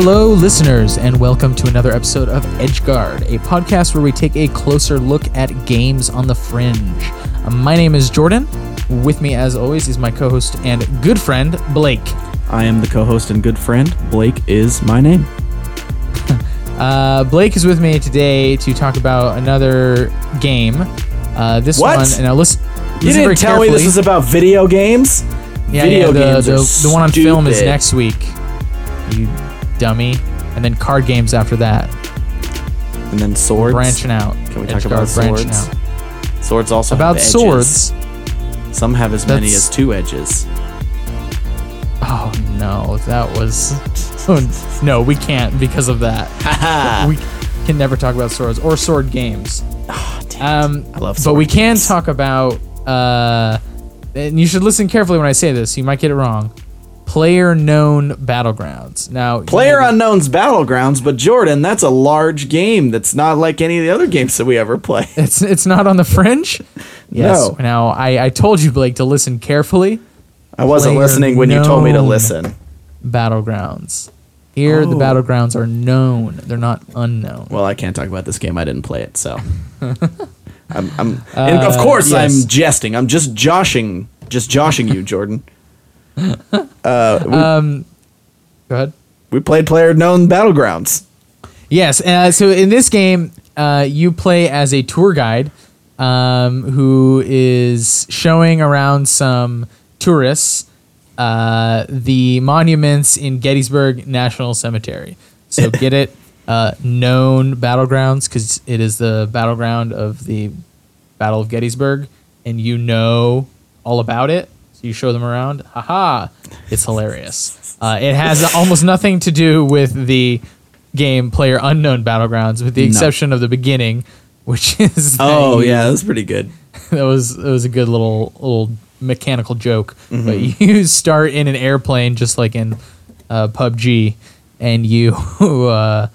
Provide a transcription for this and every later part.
Hello, listeners, and welcome to another episode of Edgeguard, a podcast where we take a closer look at games on the fringe. My name is Jordan. With me, as always, is my co host and good friend, Blake. I am the co-host and good friend. Blake is my name. Uh, Blake is with me today to talk about another game. Uh, this What? one, and now listen, You didn't tell me this carefully. was about video games. Yeah, video yeah, the, games the, are the one on film is next week. You dummy. And then card games after that. And then swords. Branching out. Can we talk about swords? out. Swords also have About swords. Some have as many as two edges. Oh no, that was. Oh, no, we can't because of that. we can never talk about swords or sword games. Um, I love but we can talk about. Uh, and you should listen carefully when I say this. You might get it wrong. Player known battlegrounds. Now, Player Unknown's Battlegrounds, but Jordan, that's a large game. That's not like any of the other games that we ever play. It's it's not on the fringe. Yes. No. Now I, I told you Blake to listen carefully. I wasn't Player listening when you told me to listen. Battlegrounds. Here the Oh. battlegrounds are known. They're not unknown. Well, I can't talk about this game. I didn't play it, so. I'm, I'm and of Uh, course yes. I'm jesting. I'm just joshing, just joshing you, Jordan. Um, go ahead. We played player known battlegrounds. Yes. Uh, so in this game, uh, you play as a tour guide um, who is showing around some tourists uh, the monuments in Gettysburg National Cemetery. So get it, uh, known battlegrounds because it is the battleground of the Battle of Gettysburg, and you know all about it. So you show them around. Haha! It's hilarious. Uh, it has almost nothing to do with the game Player Unknown Battlegrounds, with the No. exception of the beginning, which is Oh you- yeah, was pretty good. that was that was a good little little mechanical joke. Mm-hmm. But you start in an airplane just like in uh, PUBG, and you uh,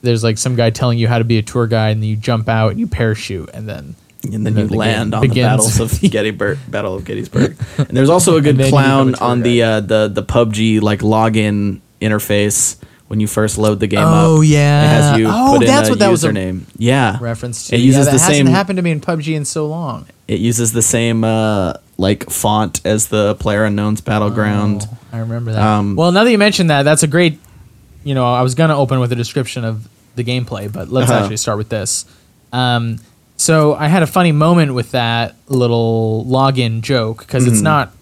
there's like some guy telling you how to be a tour guide, and then you jump out and you parachute, and then And then the- you the land on the battles of Gettysburg, Battle of Gettysburg. And there's also a good And then you clown on the uh, the the PUBG like login interface when you first load the game up. Oh, yeah. it has you Oh, put in a what that was a username. yeah, reference to It uses yeah, that the hasn't same. happened to me in PUBG in so long. It uses the same uh, like font as the Player Unknown's Battleground. Oh, I remember that. Um, well, now that you mentioned that, that's a great. You know, I was gonna open with a description of the gameplay, but let's Uh-huh. actually start with this. Um, so I had a funny moment with that little login joke because Mm-hmm. it's not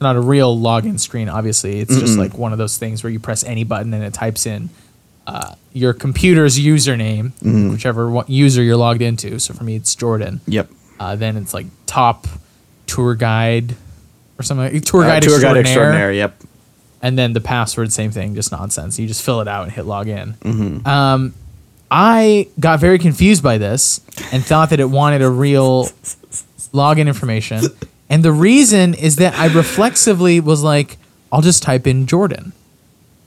not a real login screen. Obviously, it's just like one of those things where you press any button and it types in uh, your computer's username, Mm-hmm. whichever user you're logged into. So for me, it's Jordan. Yep. Uh, then it's like top tour guide or something. Like, tour Uh, guide tour extraordinaire guide extraordinaire. Yep. and then the password same thing just nonsense you just fill it out and hit login Mm-hmm. um, i got very confused by this and thought that it wanted a real login information and the reason is that i reflexively was like i'll just type in jordan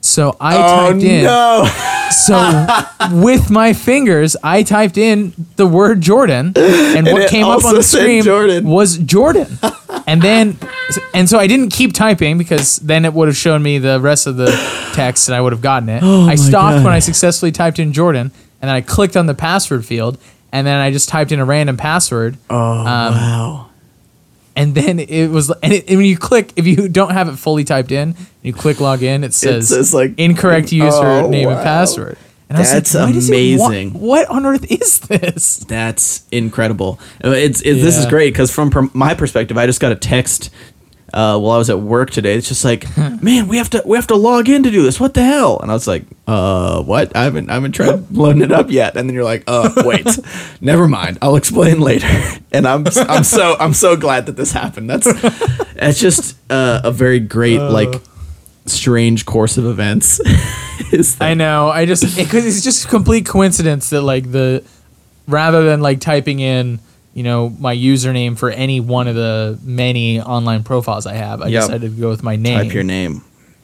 so i oh, typed in Oh, no! so with my fingers i typed in the word jordan and, what it came up on the said screen Jordan. was jordan and then and so i didn't keep typing because then it would have shown me the rest of the text and i would have gotten it oh i stopped God. when i successfully typed in jordan and then i clicked on the password field and then i just typed in a random password Oh wow! and then it was and, it, and when you click if you don't have it fully typed in you click log in it says, says, like, incorrect in- username oh, and wow. password and I was That's like, why does it wa- amazing. what on earth is this That's incredible. Uh, It's it, this is great because from per- my perspective, I just got a text uh, while I was at work today. It's just like, man, we have to we have to log in to do this. What the hell? And I was like, uh, what? I haven't I haven't tried loading it up yet. And then you're like, uh, wait, never mind. I'll explain later. And I'm I'm so I'm so glad that this happened. That's that's just uh, a very great like strange course of events. I know. I just because it's just complete coincidence that like the rather than like typing in you know my username for any one of the many online profiles I have, I Yep. decided to go with my name. type your name.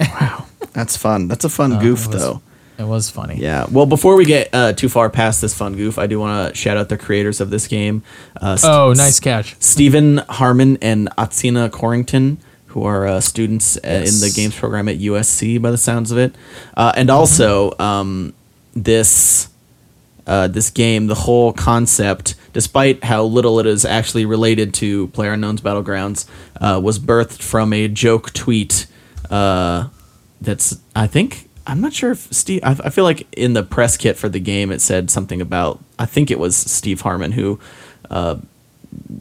Wow, that's fun. That's a fun goof it was- though. It was funny. Yeah. Well, before we get uh, too far past this fun goof, I do want to shout out the creators of this game. Uh, St- Oh, nice catch. Stephen Harmon and Atsina Corrington, who are uh, students uh in the games program at USC by the sounds of it, uh, and also um, this uh, this game, the whole concept, despite how little it is actually related to PlayerUnknown's Battlegrounds, uh, was birthed from a joke tweet. Uh, that's I think I'm not sure if Steve. I, I feel like in the press kit for the game it said something about. I think it was Steve Harmon who uh,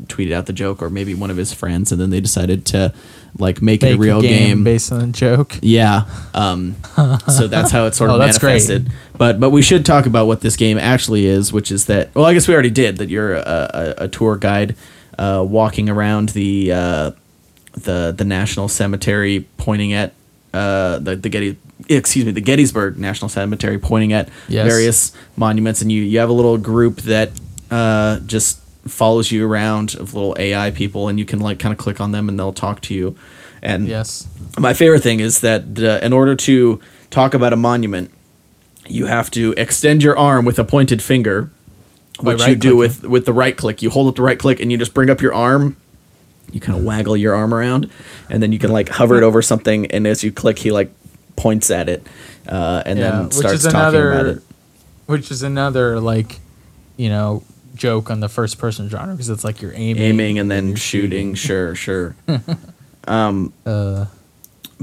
tweeted out the joke, or maybe one of his friends, and then they decided to like make, it a Make real game. based on a joke. Yeah. Um, so that's how it sort of Oh, manifested. But but we should talk about what this game actually is, which is that. Well, I guess we already did. That you're a, a, a tour guide, uh, walking around the uh, the the National Cemetery, pointing at uh, the the Getty. Excuse me, the Gettysburg National Cemetery, pointing at Yes. various monuments, and you you have a little group that uh, just follows you around of little AI people, and you can like kind of click on them, and they'll talk to you. And Yes. my favorite thing is that uh, in order to talk about a monument, you have to extend your arm with a pointed finger, which you do with with the right click. You hold up the right click and you just bring up your arm. You kind of waggle your arm around, and then you can like hover it over something, and as you click, he like points at it, uh, and Yeah, then starts talking about another- it. Which is another like, you know, joke on the first person genre because it's like you're aiming, Aiming and then shooting, sure, sure. Uh,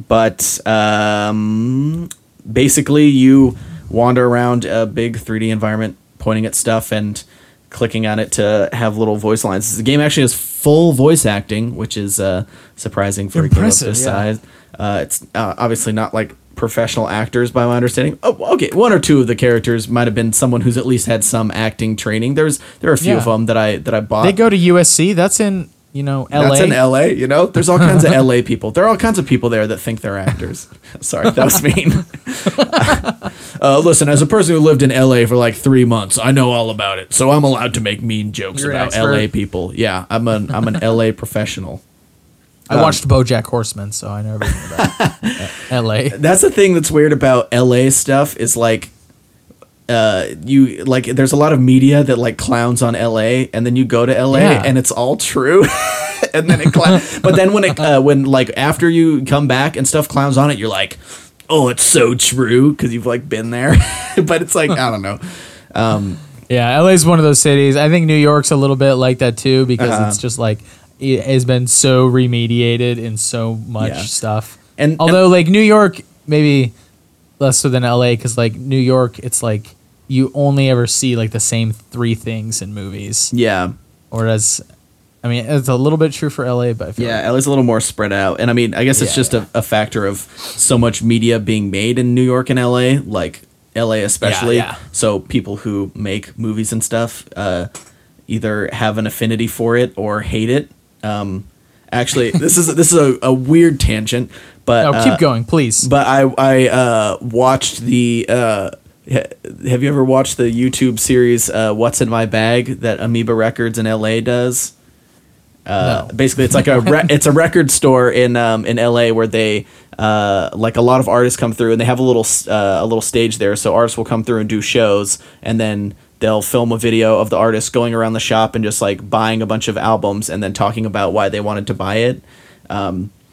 but um, basically you wander around a big 3D environment, pointing at stuff and clicking on it to have little voice lines. The game actually has full voice acting, which is uh, surprising for a game of this yeah. size. Uh, it's uh, obviously not like professional actors, by my understanding. Oh, okay, one or two of the characters might have been someone who's at least had some acting training. There's there are a few of them that I that I bought. they go to USC. That's in you know LA. That's in LA, you know? There's all kinds of LA people. There are all kinds of people there that think they're actors. Sorry, that was mean. uh, listen, as a person who lived in LA for like three months, I know all about it. So I'm allowed to make mean jokes You're about. LA people. Yeah, I'm an I'm an LA professional. I watched BoJack Horseman, so I know everything about LA. That's the thing that's weird about LA stuff is like uh you like there's a lot of media that like clowns on LA and then you go to LA Yeah. and it's all true. and then it clown- but then when it uh, when like after you come back and stuff clowns on it you're like oh it's so true cuz you've like been there. but it's like I don't know. Yeah, LA is one of those cities. I think New York's a little bit like that too because Uh-huh. it's just like it has been so remediated in so much Yeah. stuff. And- although like New York maybe less so than LA cuz like New York it's like you only ever see like the same three things in movies. Yeah. Whereas I mean it's a little bit true for LA but I feel Yeah, like, LA's a little more spread out. And I mean, I guess it's Yeah, just a, a factor of so much media being made in New York and LA, like LA especially. yeah. So people who make movies and stuff uh, either have an affinity for it or hate it. Um, actually, this is this is a, a weird tangent, but No, uh, keep going, please. But I I uh, watched the. Uh, ha- have you ever watched the YouTube series uh, "What's in My Bag" that Amoeba Records in LA does? Uh, No. Basically, it's like a re- it's a record store in um, in LA where they uh, like a lot of artists come through and they have a little uh, a little stage there. So artists will come through and do shows, and then they'll film a video of the artist going around the shop and just like buying a bunch of albums and then talking about why they wanted to buy it.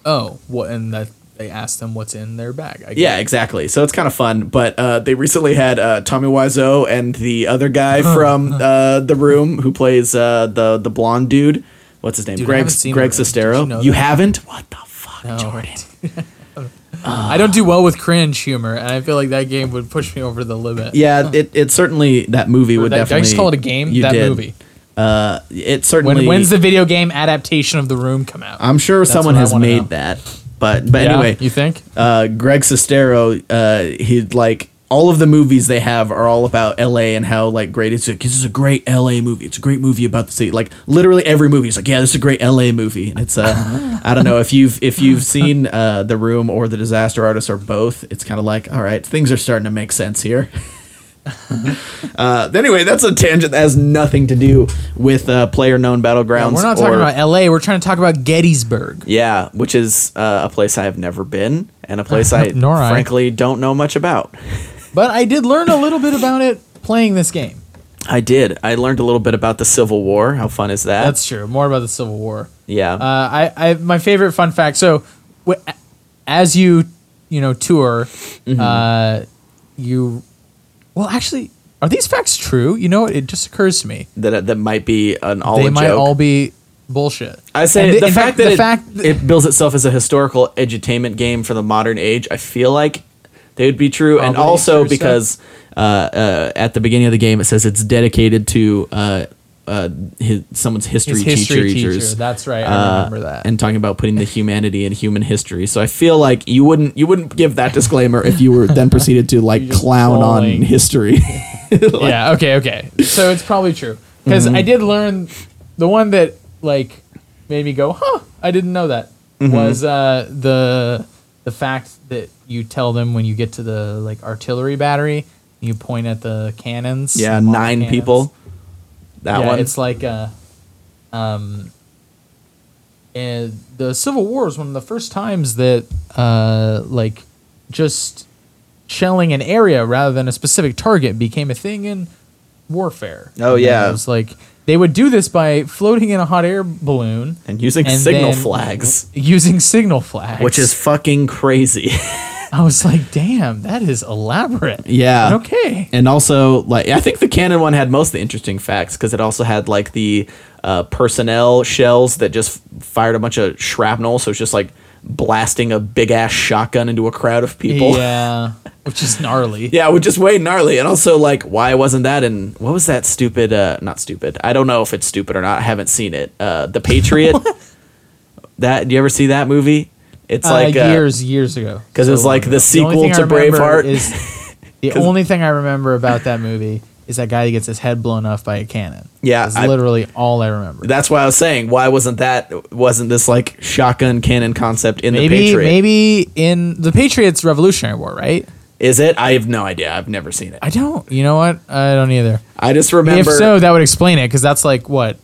oh, what and that they asked them what's in their bag. I Yeah, exactly. So it's kind of fun. But uh, they recently had uh, Tommy Wiseau and the other guy from uh, the room who plays uh, the the blonde dude. What's his name? Dude, Greg Greg The Room. Did Sestero. you You, know that? haven't? What the fuck, No. Jordan? I don't do well with cringe humor, and I feel like that game would push me over the limit. Yeah, it, it certainly that movie would That- did I definitely. just call it a game? You That did. movie. Uh, it certainly. When when's the video game adaptation of The Room come out? I'm sure That's someone has made know. that. But but Yeah, anyway, you think? uh, Greg Sestero, uh, he like all of the movies they have are all about L.A. and how like great it's. Like, this is a great L.A. movie. It's a great movie about the city. Like literally every movie is like, yeah, this is a great L.A. movie. And it's uh, I don't know if you've if you've seen uh, The Room or The Disaster Artist or both. It's kind of like, all right, things are starting to make sense here. uh, anyway, that's a tangent that has nothing to do with uh, player known battlegrounds. we're not talking or- about L.A. We're trying to talk about Gettysburg. yeah, which is uh, a place I have never been and a place I. frankly don't know much about. But I did learn a little bit about it playing this game. I did. I learned a little bit about the Civil War. How fun is that? That's true. More about the Civil War. yeah. Uh, I, I my favorite fun fact. So w- as you you know tour, Mm-hmm. uh, you well actually are these facts true? You know, it just occurs to me That that might be an all they might joke. all be bullshit. I say the in fact fact, that the it, fact it bills itself as a historical edutainment game for the modern age, I feel like they would be true, and also true because uh, uh, at the beginning of the game it says it's dedicated to uh, uh, his, someone's history, His history teacher, teacher, that's right, I uh, remember that. and talking about putting the humanity in human history. So I feel like you wouldn't you wouldn't give that disclaimer if you were then proceeded to like just clown on history. yeah. Okay. Okay. So it's probably true because Mm-hmm. I did learn the one that like made me go, "Huh, I didn't know that." Mm-hmm. Was uh, the the fact that you tell them when you get to the like artillery battery, you point at the cannons. yeah, the nine cannons. people. That yeah, one. It's like uh, um, and the Civil War was one of the first times that uh, like just shelling an area rather than a specific target became a thing in warfare. Oh, And yeah. it was like they would do this by floating in a hot air balloon and using and signal then flags, Using signal flags, which is fucking crazy. I was like, damn, that is elaborate. Yeah. And okay. And also, like, I think the Canon one had most of the interesting facts because it also had like the uh, personnel shells that just fired a bunch of shrapnel. So it's just like blasting a big ass shotgun into a crowd of people. Yeah, which is gnarly. Yeah, which is way gnarly. And also, like, why wasn't that in what was that stupid? Uh, not stupid. I don't know if it's stupid or not. I haven't seen it. Uh, the Patriot. that do you ever see that movie? It's Uh, like uh, years, years ago. 'cause it's So like long the sequel thing to Braveheart. Is the only thing I remember about that movie is that guy that gets his head blown off by a cannon. Yeah, that's I- literally all I remember. That's why I was saying why wasn't that wasn't this like shotgun cannon concept in the maybe, Patriot? maybe in the Patriots Revolutionary War, right? Is it? I have no idea. I've never seen it. I don't. You know what? I don't either. I just remember. If so, that would explain it because that's like what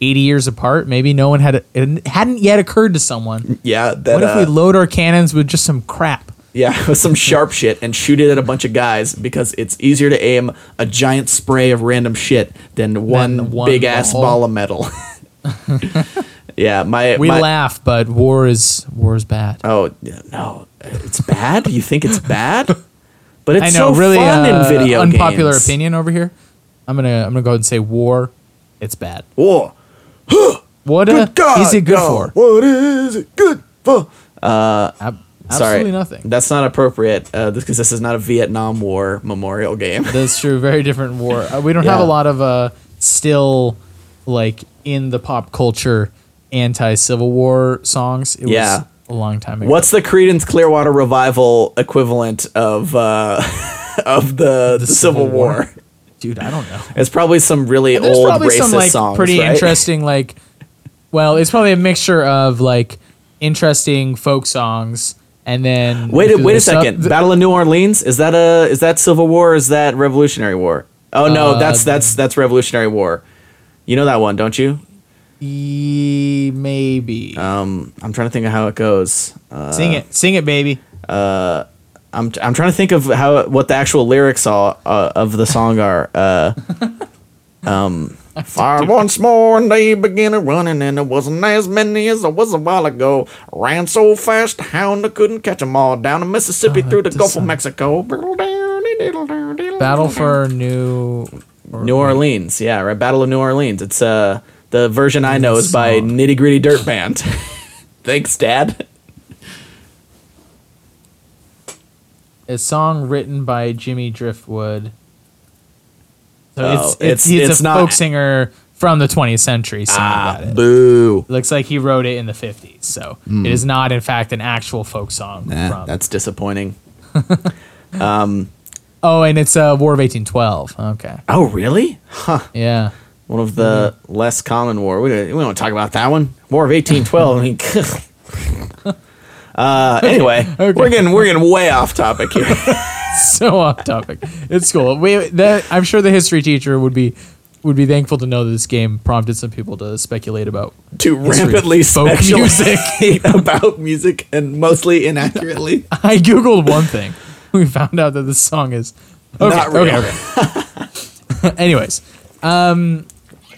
eighty years apart. Maybe no one had it hadn't yet occurred to someone. yeah, that. What if we uh, load our cannons with just some crap? Yeah, with some sharp shit and shoot it at a bunch of guys because it's easier to aim a giant spray of random shit than one, one big ass ball. of metal. yeah, my We my, laugh, but war is war is bad. Oh no, it's bad. You think it's bad? But it's I know, so really fun uh, in video unpopular games. opinion over here. I'm gonna I'm gonna go ahead and say war. It's bad. Whoa. What uh, is it good no. for? What is it good for? Ab- Sorry, absolutely nothing. That's not appropriate because this, 'cause this is not a Vietnam War memorial game. That's true. Very different war. Uh, we don't have a lot of uh still like in the pop culture anti Civil War songs. It Yeah. was a long time ago. What's the Creedence Clearwater Revival equivalent of uh, of the, the, Civil, War? dude? I don't know. It's probably some really old probably racist some like songs, pretty right? interesting like. Well, it's probably a mixture of like interesting folk songs and then Wait, a- wait a second. Battle of New Orleans is that a is that Civil War? or Is that Revolutionary War? Oh no, Uh, that's that's that's Revolutionary War. You know that one, don't you? Ye- maybe Um, I'm trying to think of how it goes. Uh, sing it, sing it, baby. I'm I'm trying to think of how what the actual lyrics are uh, of the song are. Uh, um, fire once more and they began a running and it wasn't as many as it was a while ago. Ran so fast, the hound couldn't catch 'em all down the Mississippi Oh, through the Gulf of Mexico. Battle for New. New Orleans, yeah, right. Battle of New Orleans. It's uh the version I know is by Nitty Gritty Dirt Band. Thanks, Dad. a song written by Jimmy Driftwood. So Oh, it's, it's, it's- he's it's a not- folk singer from the 20th century singing Ah, about it. boo. Looks like he wrote it in the 50s. So it is not, in fact, an actual folk song. Nah, from. that's disappointing. oh, and it's uh, War of 1812. Okay. Oh, really? Huh. Yeah. One of the less common war. We, we don't talk about that one. War of 1812. I mean, uh, anyway, Okay. we're getting we're getting way off topic here. so off topic. It's cool. We that I'm sure the history teacher would be would be thankful to know that this game prompted some people to speculate about to rampantly Folk speculate about music and mostly inaccurately. I googled one thing. We found out that this song is okay, Not real. Okay, okay. Anyways, um,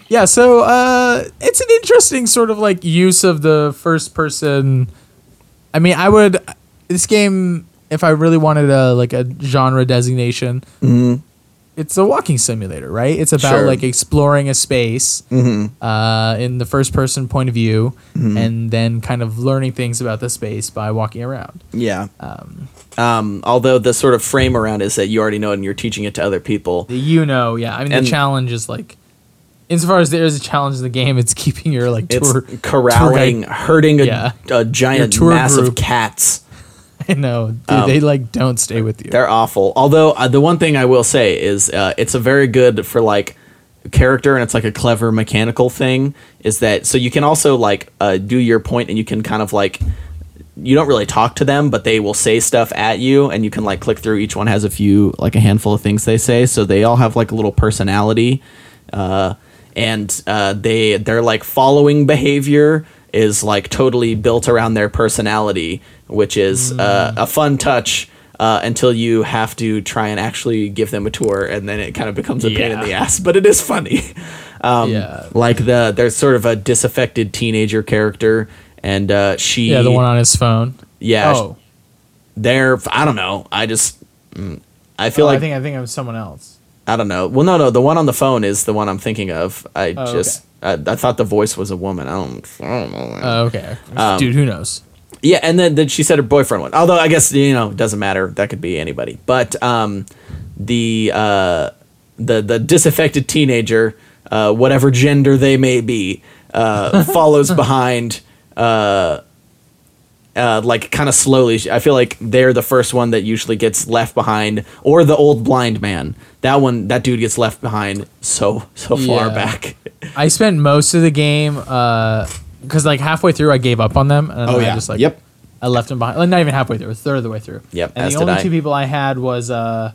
yeah. So uh, it's an interesting sort of like use of the first person I mean, I would this game if I really wanted a like a genre designation. It's a walking simulator, right? It's about Sure. like exploring a space uh, in the first person point of view, and then kind of learning things about the space by walking around. Yeah. Um, although the sort of frame around is that you already know it and you're teaching it to other people. You know, yeah. I mean, And- the challenge is like, insofar as there is a challenge in the game, it's keeping your like It's corralling, tour guide- hurting a, Yeah. a giant tour mass of cats. I know, dude. Um, they like don't stay with you. They're awful. Although uh, the one thing I will say is uh, it's a very good for like character and it's like a clever mechanical thing is that so you can also like uh, do your point and you can kind of like you don't really talk to them but they will say stuff at you and you can like click through each one has a few like a handful of things they say so they all have like a little personality uh, and uh, they their like following behavior is like totally built around their personality which is uh, a fun touch uh, until you have to try and actually give them a tour and then it kind of becomes a pain in the ass but it is funny um, Yeah. like the there's sort of a disaffected teenager character and uh, she yeah, the one on his phone. yeah Oh, they're I don't know I just mm, I feel oh, like I think I think it was someone else. I don't know. Well, no, no. The one on the phone is the one I'm thinking of. I Oh, just I, I thought the voice was a woman. I don't. I don't know. Oh, okay, Um, dude. Who knows? yeah, and then, then she said her boyfriend one. Although I guess you know it doesn't matter. That could be anybody. But um, the uh, the the disaffected teenager, uh, whatever gender they may be, uh, follows behind. Uh, uh, like kind of slowly. I feel like they're the first one that usually gets left behind, or the old blind man. That one, that dude gets left behind so so far Yeah. back. I spent most of the game because like halfway through I gave up on them, and Oh, I yeah. just like Yep. I left them behind. Like, not even halfway through, a third of the way through. Yep, And the only I. two people I had was uh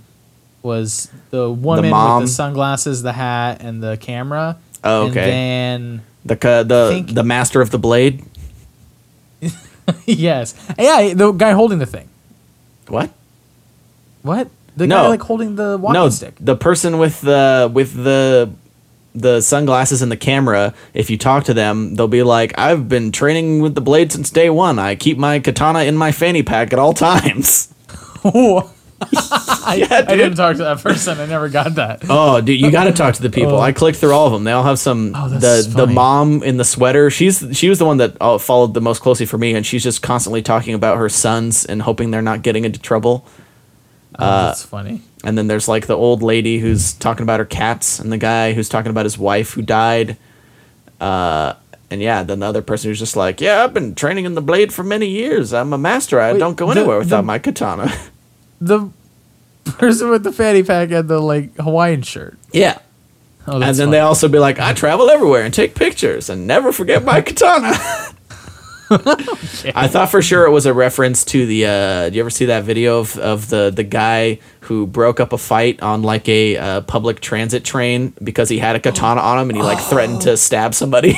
was the woman mom. with the sunglasses, the hat, and the camera. Oh, And okay. then The the the master of the blade. yes, yeah, the guy holding the thing. What? What? The No. guy like holding the walking no, stick. the person with the with the the sunglasses and the camera. If you talk to them, they'll be like, "I've been training with the blade since day one. I keep my katana in my fanny pack at all times." I, Yeah, I dude. didn't talk to that person. I never got that. Oh, dude, you got to talk to the people. Oh. I clicked through all of them. They all have some. Oh, the that's the funny. mom in the sweater. She's she was the one that uh, followed the most closely for me, and she's just constantly talking about her sons and hoping they're not getting into trouble. Oh, Uh, that's funny. And then there's like the old lady who's talking about her cats, and the guy who's talking about his wife who died. Uh, and yeah, then the other person who's just like, "Yeah, I've been training in the blade for many years. I'm a master. I Wait, don't go the- anywhere without the- my katana." The person with the fanny pack and the like Hawaiian shirt. yeah. Oh, And then funny. they also be like, "I travel everywhere and take pictures and never forget my katana." I thought for sure it was a reference to the. Uh, do you ever see that video of, of the the guy who broke up a fight on like a uh, public transit train because he had a katana on him and he like threatened to stab somebody?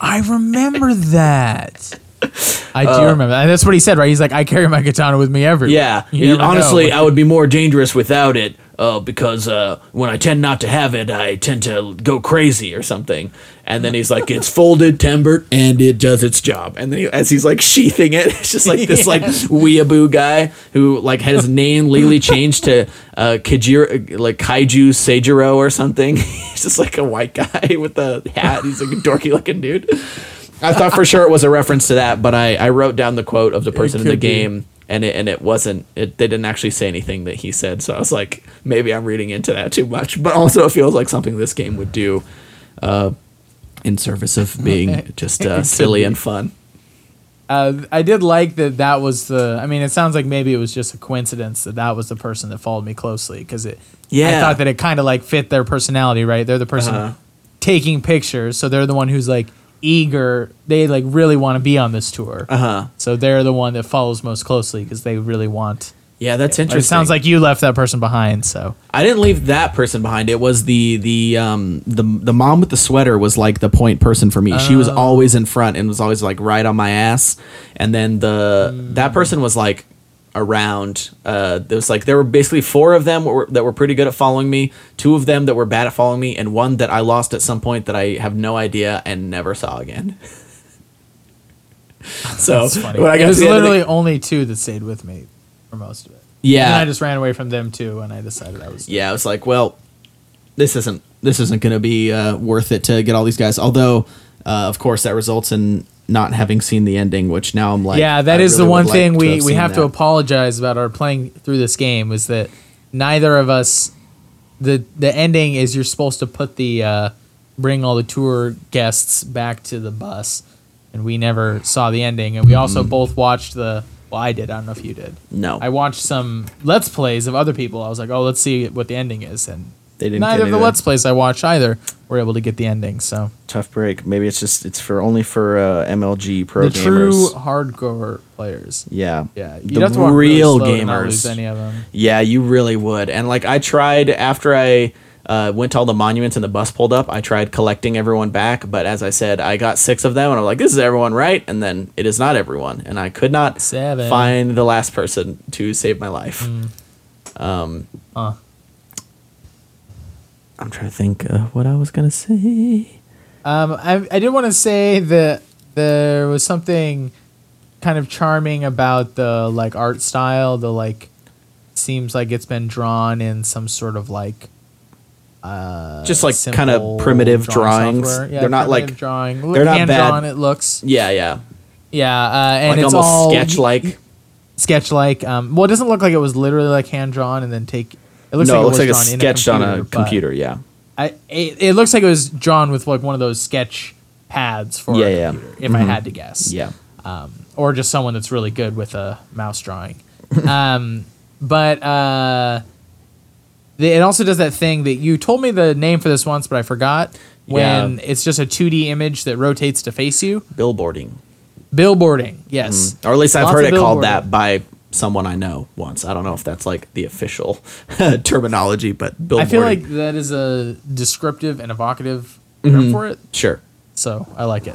I remember that. I Uh, do remember that. And that's what he said, right? He's like, I carry my katana with me everywhere. yeah. You never know. Honestly, I would be more dangerous without it. Uh, because uh, when I tend not to have it, I tend to go crazy or something. And then he's like, "It's folded, tempered, and it does its job." And then he, as he's like sheathing it, it's just like this like weeaboo guy who like had his name legally changed to uh, Kajiro, like Kaiju Seijiro or something. he's just like a white guy with a hat. He's like a dorky looking dude. I thought for sure it was a reference to that, but I, I wrote down the quote of the person in the could be. game, and it and it wasn't. It they didn't actually say anything that he said, so I was like, maybe I'm reading into that too much. But also, it feels like something this game would do, uh, in service of being just uh, silly and fun. Uh, I did like that that was the. I mean, it sounds like maybe it was just a coincidence that that was the person that followed me closely because it. Yeah. I thought that it kind of like fit their personality, right? They're the person Uh-huh. taking pictures, so they're the one who's like eager. They like really want to be on this tour. Uh huh. So they're the one that follows most closely because they really want. Yeah, that's It interesting. sounds like you left that person behind. So I didn't leave that person behind. It was the the um the the mom with the sweater was like the point person for me. She was Oh. always in front and was always like right on my ass. And then the that person was like around. Uh, there was like there were basically four of them were, that were pretty good at following me. Two of them that were bad at following me, and one that I lost at some point that I have no idea and never saw again. So That's funny. when I it got was to the end of the- literally only two that stayed with me for most of it. Yeah. And I just ran away from them too, and I decided I was. yeah, I was like, well, this isn't this isn't going to be uh, worth it to get all these guys. Although, uh, of course, that results in not having seen the ending, which now I'm like, yeah, that I is really the one would like thing we, have we have to apologize about our playing through this game is that neither of us the the ending is you're supposed to put the uh, bring all the tour guests back to the bus and we never saw the ending and we also Mm-hmm. both watched the well I did I don't know if you did. No. I watched some let's plays of other people. I was like oh let's see what the ending is and They didn't neither of the let's plays I watched either were able to get the ending so Tough break. Maybe it's just it's for only for uh, MLG pro the true gamers. hardcore players Yeah. yeah The you'd have to walk real really slow to not gamers. lose any of them Yeah, you really would. And like I tried after I uh, went to all the monuments and the bus pulled up, I tried collecting everyone back. But as I said, I got six of them, and I'm like, this is everyone, right? And then it is not everyone, and I could not Seven. find the last person to save my life. Um, Huh. I'm trying to think uh, what I was gonna say. Um, I, I did want to say that there was something kind of charming about the like art style. The like seems like it's been drawn in some sort of like uh, Just like kind of primitive drawing drawings. Yeah, they're not like drawing. they're not bad. drawn. It looks yeah, yeah, yeah, uh, and like it's almost all sketch like. sketch like. Um, well, it doesn't look like it was literally like hand drawn and then take. It looks No, like it looks like it's sketched on a computer. Yeah, I it, it looks like it was drawn with like one of those sketch pads for Yeah, a yeah. computer, if I Mhm. had to guess. yeah. Um, or just someone that's really good with a mouse drawing. um, but uh, the, it also does that thing that you told me the name for this once, but I forgot. When Yeah. it's just a 2D image that rotates to face you. Billboarding. Billboarding, yes. Or at least I've Lots heard it called that by someone I know once. I don't know if that's like the official terminology, but billboarding. I feel like that is a descriptive and evocative Mm-hmm. term for it. sure. So I like it.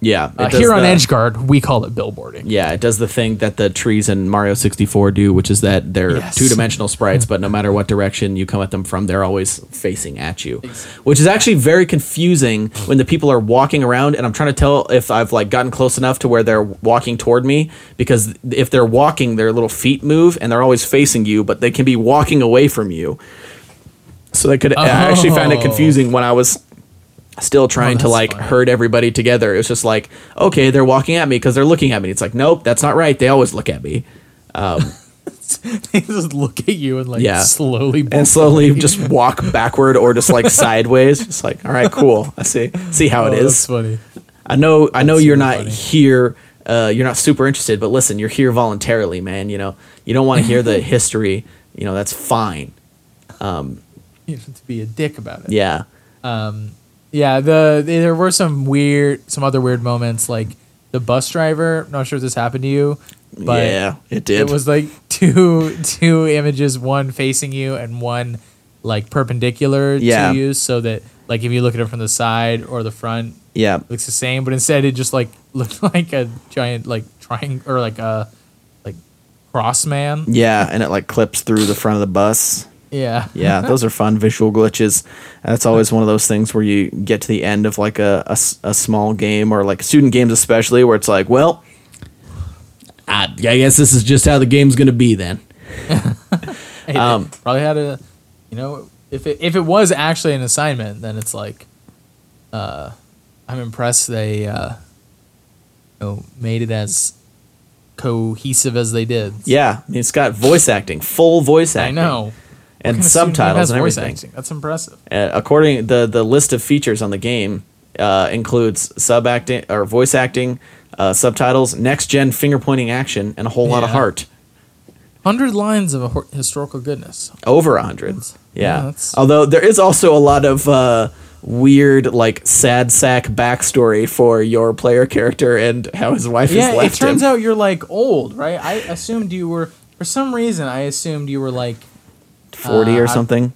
Yeah. Uh, here on the- Edgeguard, we call it billboarding. Yeah, it does the thing that the trees in Mario 64 do, which is that they're Yes. two dimensional sprites, but no matter what direction you come at them from, they're always facing at you. Which is actually very confusing when the people are walking around and I'm trying to tell if I've like gotten close enough to where they're walking toward me because if they're walking, their little feet move and they're always facing you, but they can be walking away from you. So they could I actually found it Oh. confusing when I was still trying to like funny. herd everybody together. It was just like, okay, they're walking at me because they're looking at me. It's like, nope, that's not right. They always look at me. Um, they just look at you and like Yeah. slowly and slowly just walk backward or just like sideways. Just like, all right, cool. I see see how Oh, it That's funny. I know I know That's you're not funny. here. Uh, you're not super interested, but listen, you're here voluntarily, man. You know, you don't want to hear the history. You know, that's fine. You have to be a dick about it. Yeah. Um, yeah. The there were some weird, some other weird moments. Like the bus driver. Not sure if this happened to you, but yeah, it did. it was like two two images, one facing you and one like perpendicular Yeah. to you, so that like if you look at it from the side or the front, yeah. it looks the same. But instead, it just like looked like a giant like triangle or like a like cross man. Yeah, and it like clips through the front of the bus. Yeah. Yeah, those are fun visual glitches. That's always one of those things where you get to the end of like a a small game or like student games, especially where it's like, well, I, I guess this is just how the game's going to be then. Hey, Um, probably had a, you know, if it if it was actually an assignment, then it's like, uh, I'm impressed they, uh, you know, made it as cohesive as they did. Yeah, I mean, it's got voice acting, full voice acting. I know. And kind of student game subtitles and everything. acting? That's impressive. Uh, according the the list of features on the game uh, includes sub acting or voice acting, uh, subtitles, next gen finger pointing action, and a whole lot of heart. Hundred lines of a hor- historical goodness. Over a hundred. yeah, Yeah. Although there is also a lot of uh, weird, like sad sack backstory for your player character and how his wife Yeah, has it turns him. out you're like old, right? I assumed you were. For some reason, I assumed you were like. Forty uh, or I- something.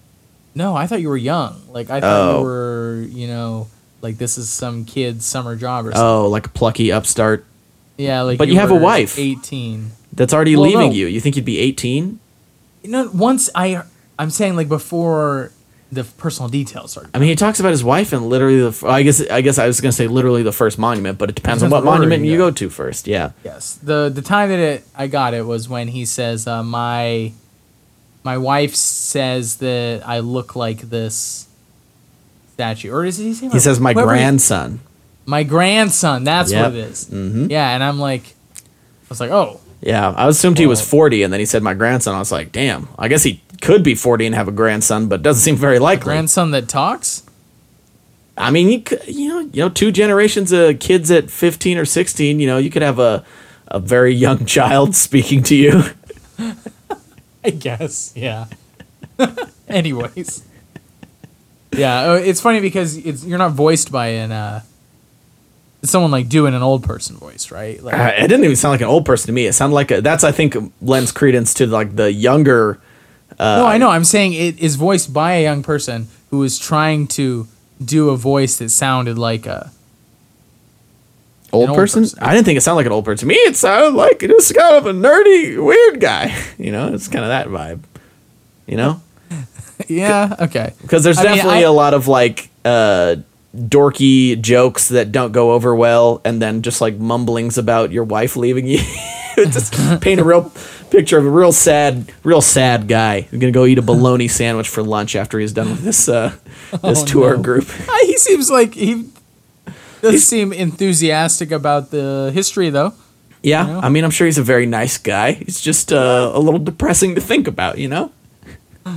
No, I thought you were young. Like I thought Oh. you were, you know, like this is some kid's summer job or something. Oh, like a plucky upstart Yeah, like But you have a wife. Eighteen. that's already Well, leaving no. you. You think you'd be eighteen? You know, once I, I'm saying like before, the personal details are. I mean, he talks about his wife and literally the. I guess I guess I was gonna say literally the first monument, but it depends on Depends what what monument you you go. go to first. Yeah. Yes. The the time that it I got it was when he says uh, my my wife says that I look like this statue, or does he say? He says my whoever he- grandson. my grandson. That's Yep. what it is. Mm-hmm. Yeah, and I'm like, I was like, oh, Yeah, I assumed he was 40, and then he said my grandson. I was like, damn. I guess he could be 40 and have a grandson, but doesn't seem very likely. grandson that talks. I mean, you could, you know, you know, two generations of kids at 15 or 16. You know, you could have a a very young child speaking to you. I guess, yeah. Anyways, yeah, uh, it's funny because it's you're not voiced by an uh, someone like doing an old person voice, right? Like, Uh, it didn't even sound like an old person to me. It sounded like a, that's I think lends credence to like the younger. no, I know. I'm saying it is voiced by a young person who is trying to do a voice that sounded like a. Old, old person? person. I didn't think it sounded like an old person. To me, it sounded like just kind of a nerdy, weird guy. You know, it's kind of that vibe. You know, Yeah. Okay. because there's I mean, definitely I- a lot of like uh, dorky jokes that don't go over well, and then just like mumblings about your wife leaving you. just paint a real picture of a real sad, real sad guy who's gonna go eat a bologna sandwich for lunch after he's done with this uh, this Oh, tour no. group. He seems like he does seem enthusiastic about the history, though. Yeah, You know? I mean, I'm sure he's a very nice guy. He's just uh, a little depressing to think about, you know.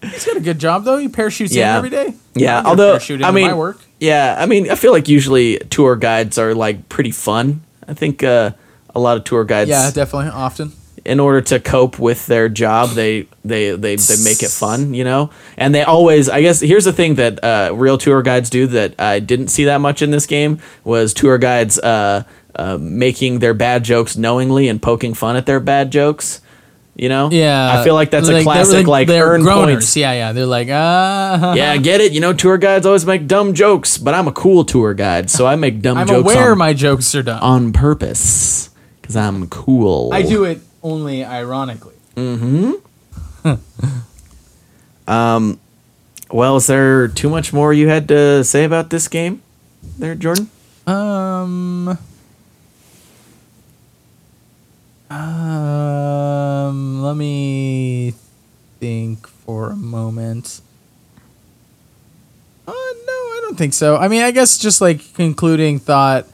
He's got a good job, though. He parachutes Yeah. in every day. Yeah, I although I mean, my work. yeah, I mean, I feel like usually tour guides are like pretty fun. I think uh, a lot of tour guides, Yeah, definitely. Often. In order to cope with their job, they they they they make it fun, you know. And they always, I guess, here's the thing that uh, real tour guides do that I didn't see that much in this game was tour guides uh, uh, making their bad jokes knowingly and poking fun at their bad jokes. You know, Yeah, I feel like that's a they're- classic, like they're earn groaners. points. Yeah, yeah. They're like, ah. Yeah, I get it. You know, tour guides always make dumb jokes, but I'm a cool tour guide, so I make dumb I'm jokes aware on, my jokes are dumb. on purpose because I'm cool. I do it only ironically. Mm-hmm. um, well, is there too much more you had to say about this game, there, Jordan? Um. Um. Let me think for a moment. Uh, no, I don't think so. I mean, I guess just like concluding thought.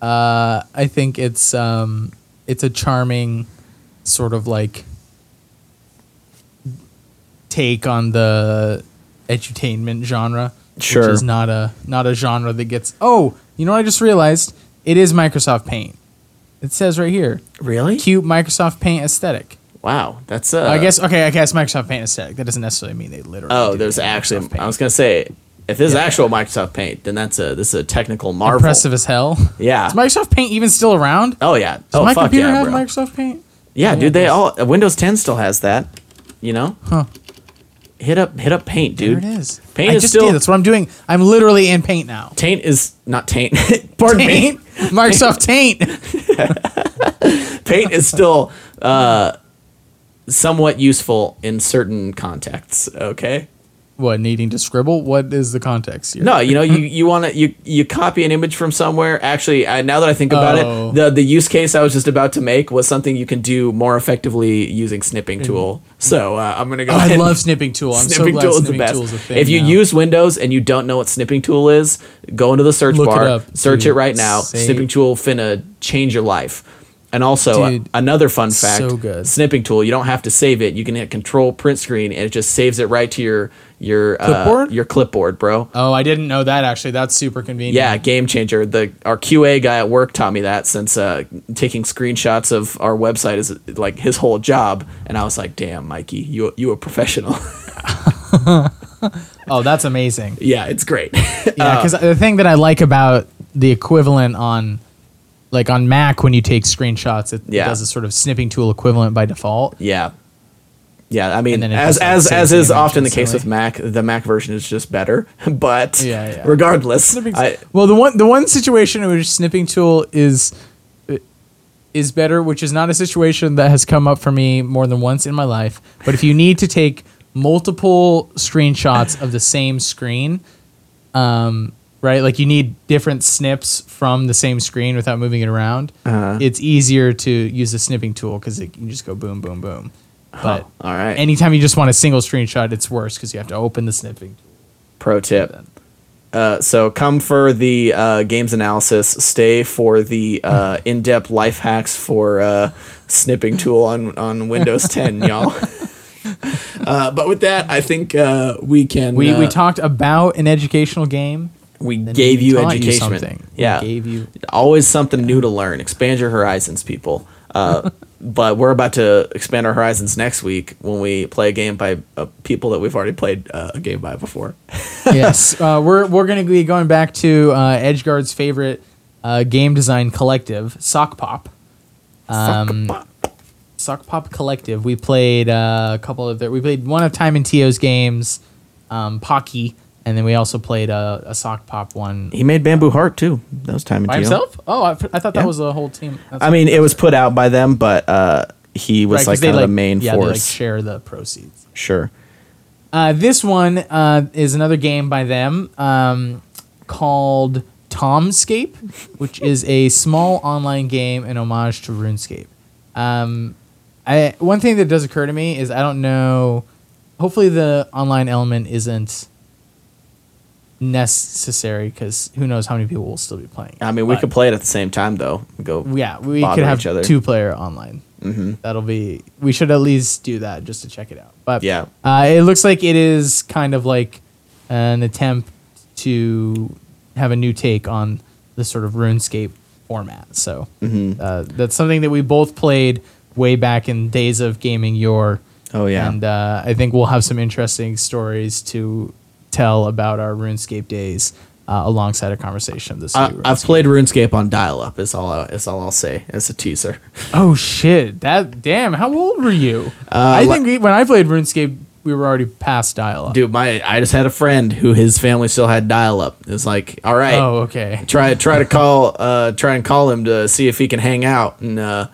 Uh, I think it's um, it's a charming sort of like take on the edutainment genre. Sure. Which is not a not a genre that gets. Oh, you know what I just realized? It is Microsoft Paint. It says right here, Really? cute Microsoft Paint aesthetic. Wow, that's uh. I guess okay. I guess Microsoft Paint aesthetic. That doesn't necessarily mean they literally. Oh, there's actually. I was gonna say, if this is actual Microsoft Paint, then that's a this is a technical marvel. impressive as hell. Yeah. Is Microsoft Paint even still around? Oh yeah. Does oh my fuck computer yeah, have bro. Microsoft Paint? Yeah, Yeah, dude. They all Windows 10 still has that. You know. Huh. Hit up hit up Paint, dude. There it is. Paint I is just still- did. That's what I'm doing. I'm literally in Paint now. Taint is not taint. Pardon me. Paint. Microsoft Taint. paint is still uh, somewhat useful in certain contexts. Okay. What needing to scribble? What is the context here? No, you know, you you want to you you copy an image from somewhere. Actually, I, now that I think about Oh. it, the the use case I was just about to make was something you can do more effectively using snipping tool. So uh, I'm gonna go. Oh, I love snipping tool. I'm so snipping glad tool is the snipping best. tool is a thing if you now. use Windows and you don't know what snipping tool is, go into the search Look it bar, up, search dude. it right now. Say- Snipping tool finna change your life. And also, Dude, uh, another fun fact: so snipping tool. You don't have to save it. You can hit Control Print Screen, and it just saves it right to your your uh, Clipboard? your clipboard, bro. Oh, I didn't know that actually. That's super convenient. Yeah, game changer. The our QA guy at work taught me that since uh, taking screenshots of our website is like his whole job, and I was like, "Damn, Mikey, you you a professional." Oh, that's amazing. yeah, it's great. Yeah, because the thing that I like about the equivalent on, like on Mac, when you take screenshots, it, it Yeah. does a sort of snipping tool equivalent by default. Yeah. Yeah, I mean, as just, as as is often the case with. Mac, the Mac version is just better. But Yeah, yeah. regardless, I, well, the one the one situation in which snipping tool is is better, which is not a situation that has come up for me more than once in my life. But if you need to take multiple screenshots of the same screen. Um, right, like you need different snips from the same screen without moving it around. Uh-huh. It's easier to use the snipping tool because it can just go boom, boom, boom. But all right. anytime you just want a single screenshot, it's worse because you have to open the snipping. tool. Pro tip. Uh, so come for the uh, games analysis. Stay for the uh, in-depth life hacks for uh, snipping tool on on Windows 10, y'all. uh, but with that, I think uh, we can. We, we talked about an educational game. We then gave we you taught you education. something. We Yeah, gave you- always something new to learn. Expand your horizons, people. Uh, but we're about to expand our horizons next week when we play a game by uh, people that we've already played uh, a game by before. yes, uh, we're we're going to be going back to uh, Edgeguard's favorite uh, game design collective, Sokpop. Um, Sokpop Collective. We played uh, a couple of their. We played one of Tijmen Tio's games, um, Pocky, and then we also played a, a Sokpop one He made Bamboo Heart too. That was time and by himself. Oh, I, I thought that Yeah. was a whole team. That's I mean, it was put out by them, but uh, he was 'cause like kind of the main yeah, they like force. share the proceeds. sure. Uh, this one uh, is another game by them um, called Tomscape, which is a small online game in homage to RuneScape. Um, I one thing that does occur to me is I don't know. Hopefully, the online element isn't necessary because who knows how many people will still be playing. it. I mean, we But- could play it at the same time though. Go. yeah, we could have each other. two player online. Mm-hmm. That'll be. We should at least do that just to check it out. But Yeah. uh, it looks like it is kind of like an attempt to have a new take on the sort of RuneScape format. So Mm-hmm. uh, that's something that we both played way back in days of gaming your. Oh, yeah. and uh, I think we'll have some interesting stories to tell about our RuneScape days. Uh, alongside a conversation of this I, I've played RuneScape on dial-up. Is all. I, is all I'll say. As a teaser. Oh shit! That damn. How old were you? I think we, when I played RuneScape, we were already past dial-up. Dude, my I just had a friend who his family still had dial-up. It's like, all right, Oh okay. try try to call uh try and call him to see if he can hang out and uh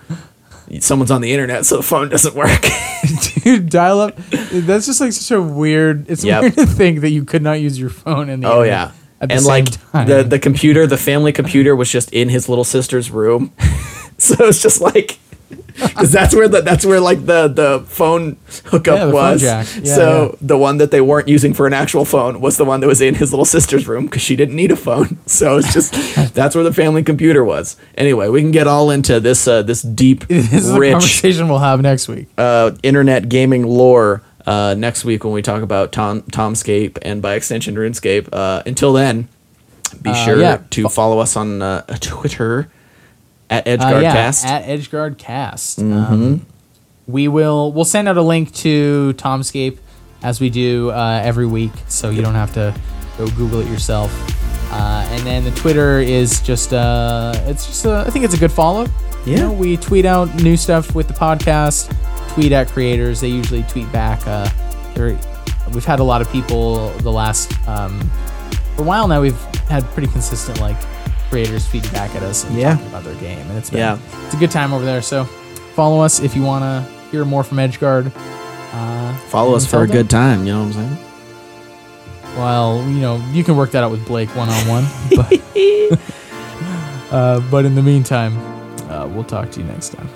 someone's on the internet so the phone doesn't work Dude, dial-up. That's just like such a weird. It's Yep. weird to think that you could not use your phone in the oh internet yeah and like time. the the computer the family computer was just in his little sister's room so it's just like because that's where the that's where like the the phone hookup Yeah, the phone was jack. Yeah, so yeah. the one that they weren't using for an actual phone was the one that was in his little sister's room because she didn't need a phone so it's just that's where the family computer was anyway we can get all into this uh this deep this is a rich conversation we'll have next week. uh, internet gaming lore uh, next week when we talk about Tom Tomscape and by extension RuneScape. Uh, until then, be Uh, sure yeah. to follow us on uh, Twitter at Uh, EdgeGuardCast. yeah, at EdgeGuard Cast. Um, we will we'll send out a link to Tomscape as we do uh, every week, so you don't have to go Google it yourself. Uh, and then the Twitter is just uh, it's just uh, I think it's a good follow. You Yeah. know, we tweet out new stuff with the podcast. Tweet at creators. They usually tweet back. Uh, we've had a lot of people the last um, for a while now. We've had pretty consistent like creators feeding back at us and Yeah. talking about their game, and it's been Yeah. it's a good time over there. So follow us if you want to hear more from EdgeGuard. Uh, Follow us for a good time. You know what I'm saying? Well, you know, you can work that out with Blake one on one. But uh, but in the meantime, uh, we'll talk to you next time.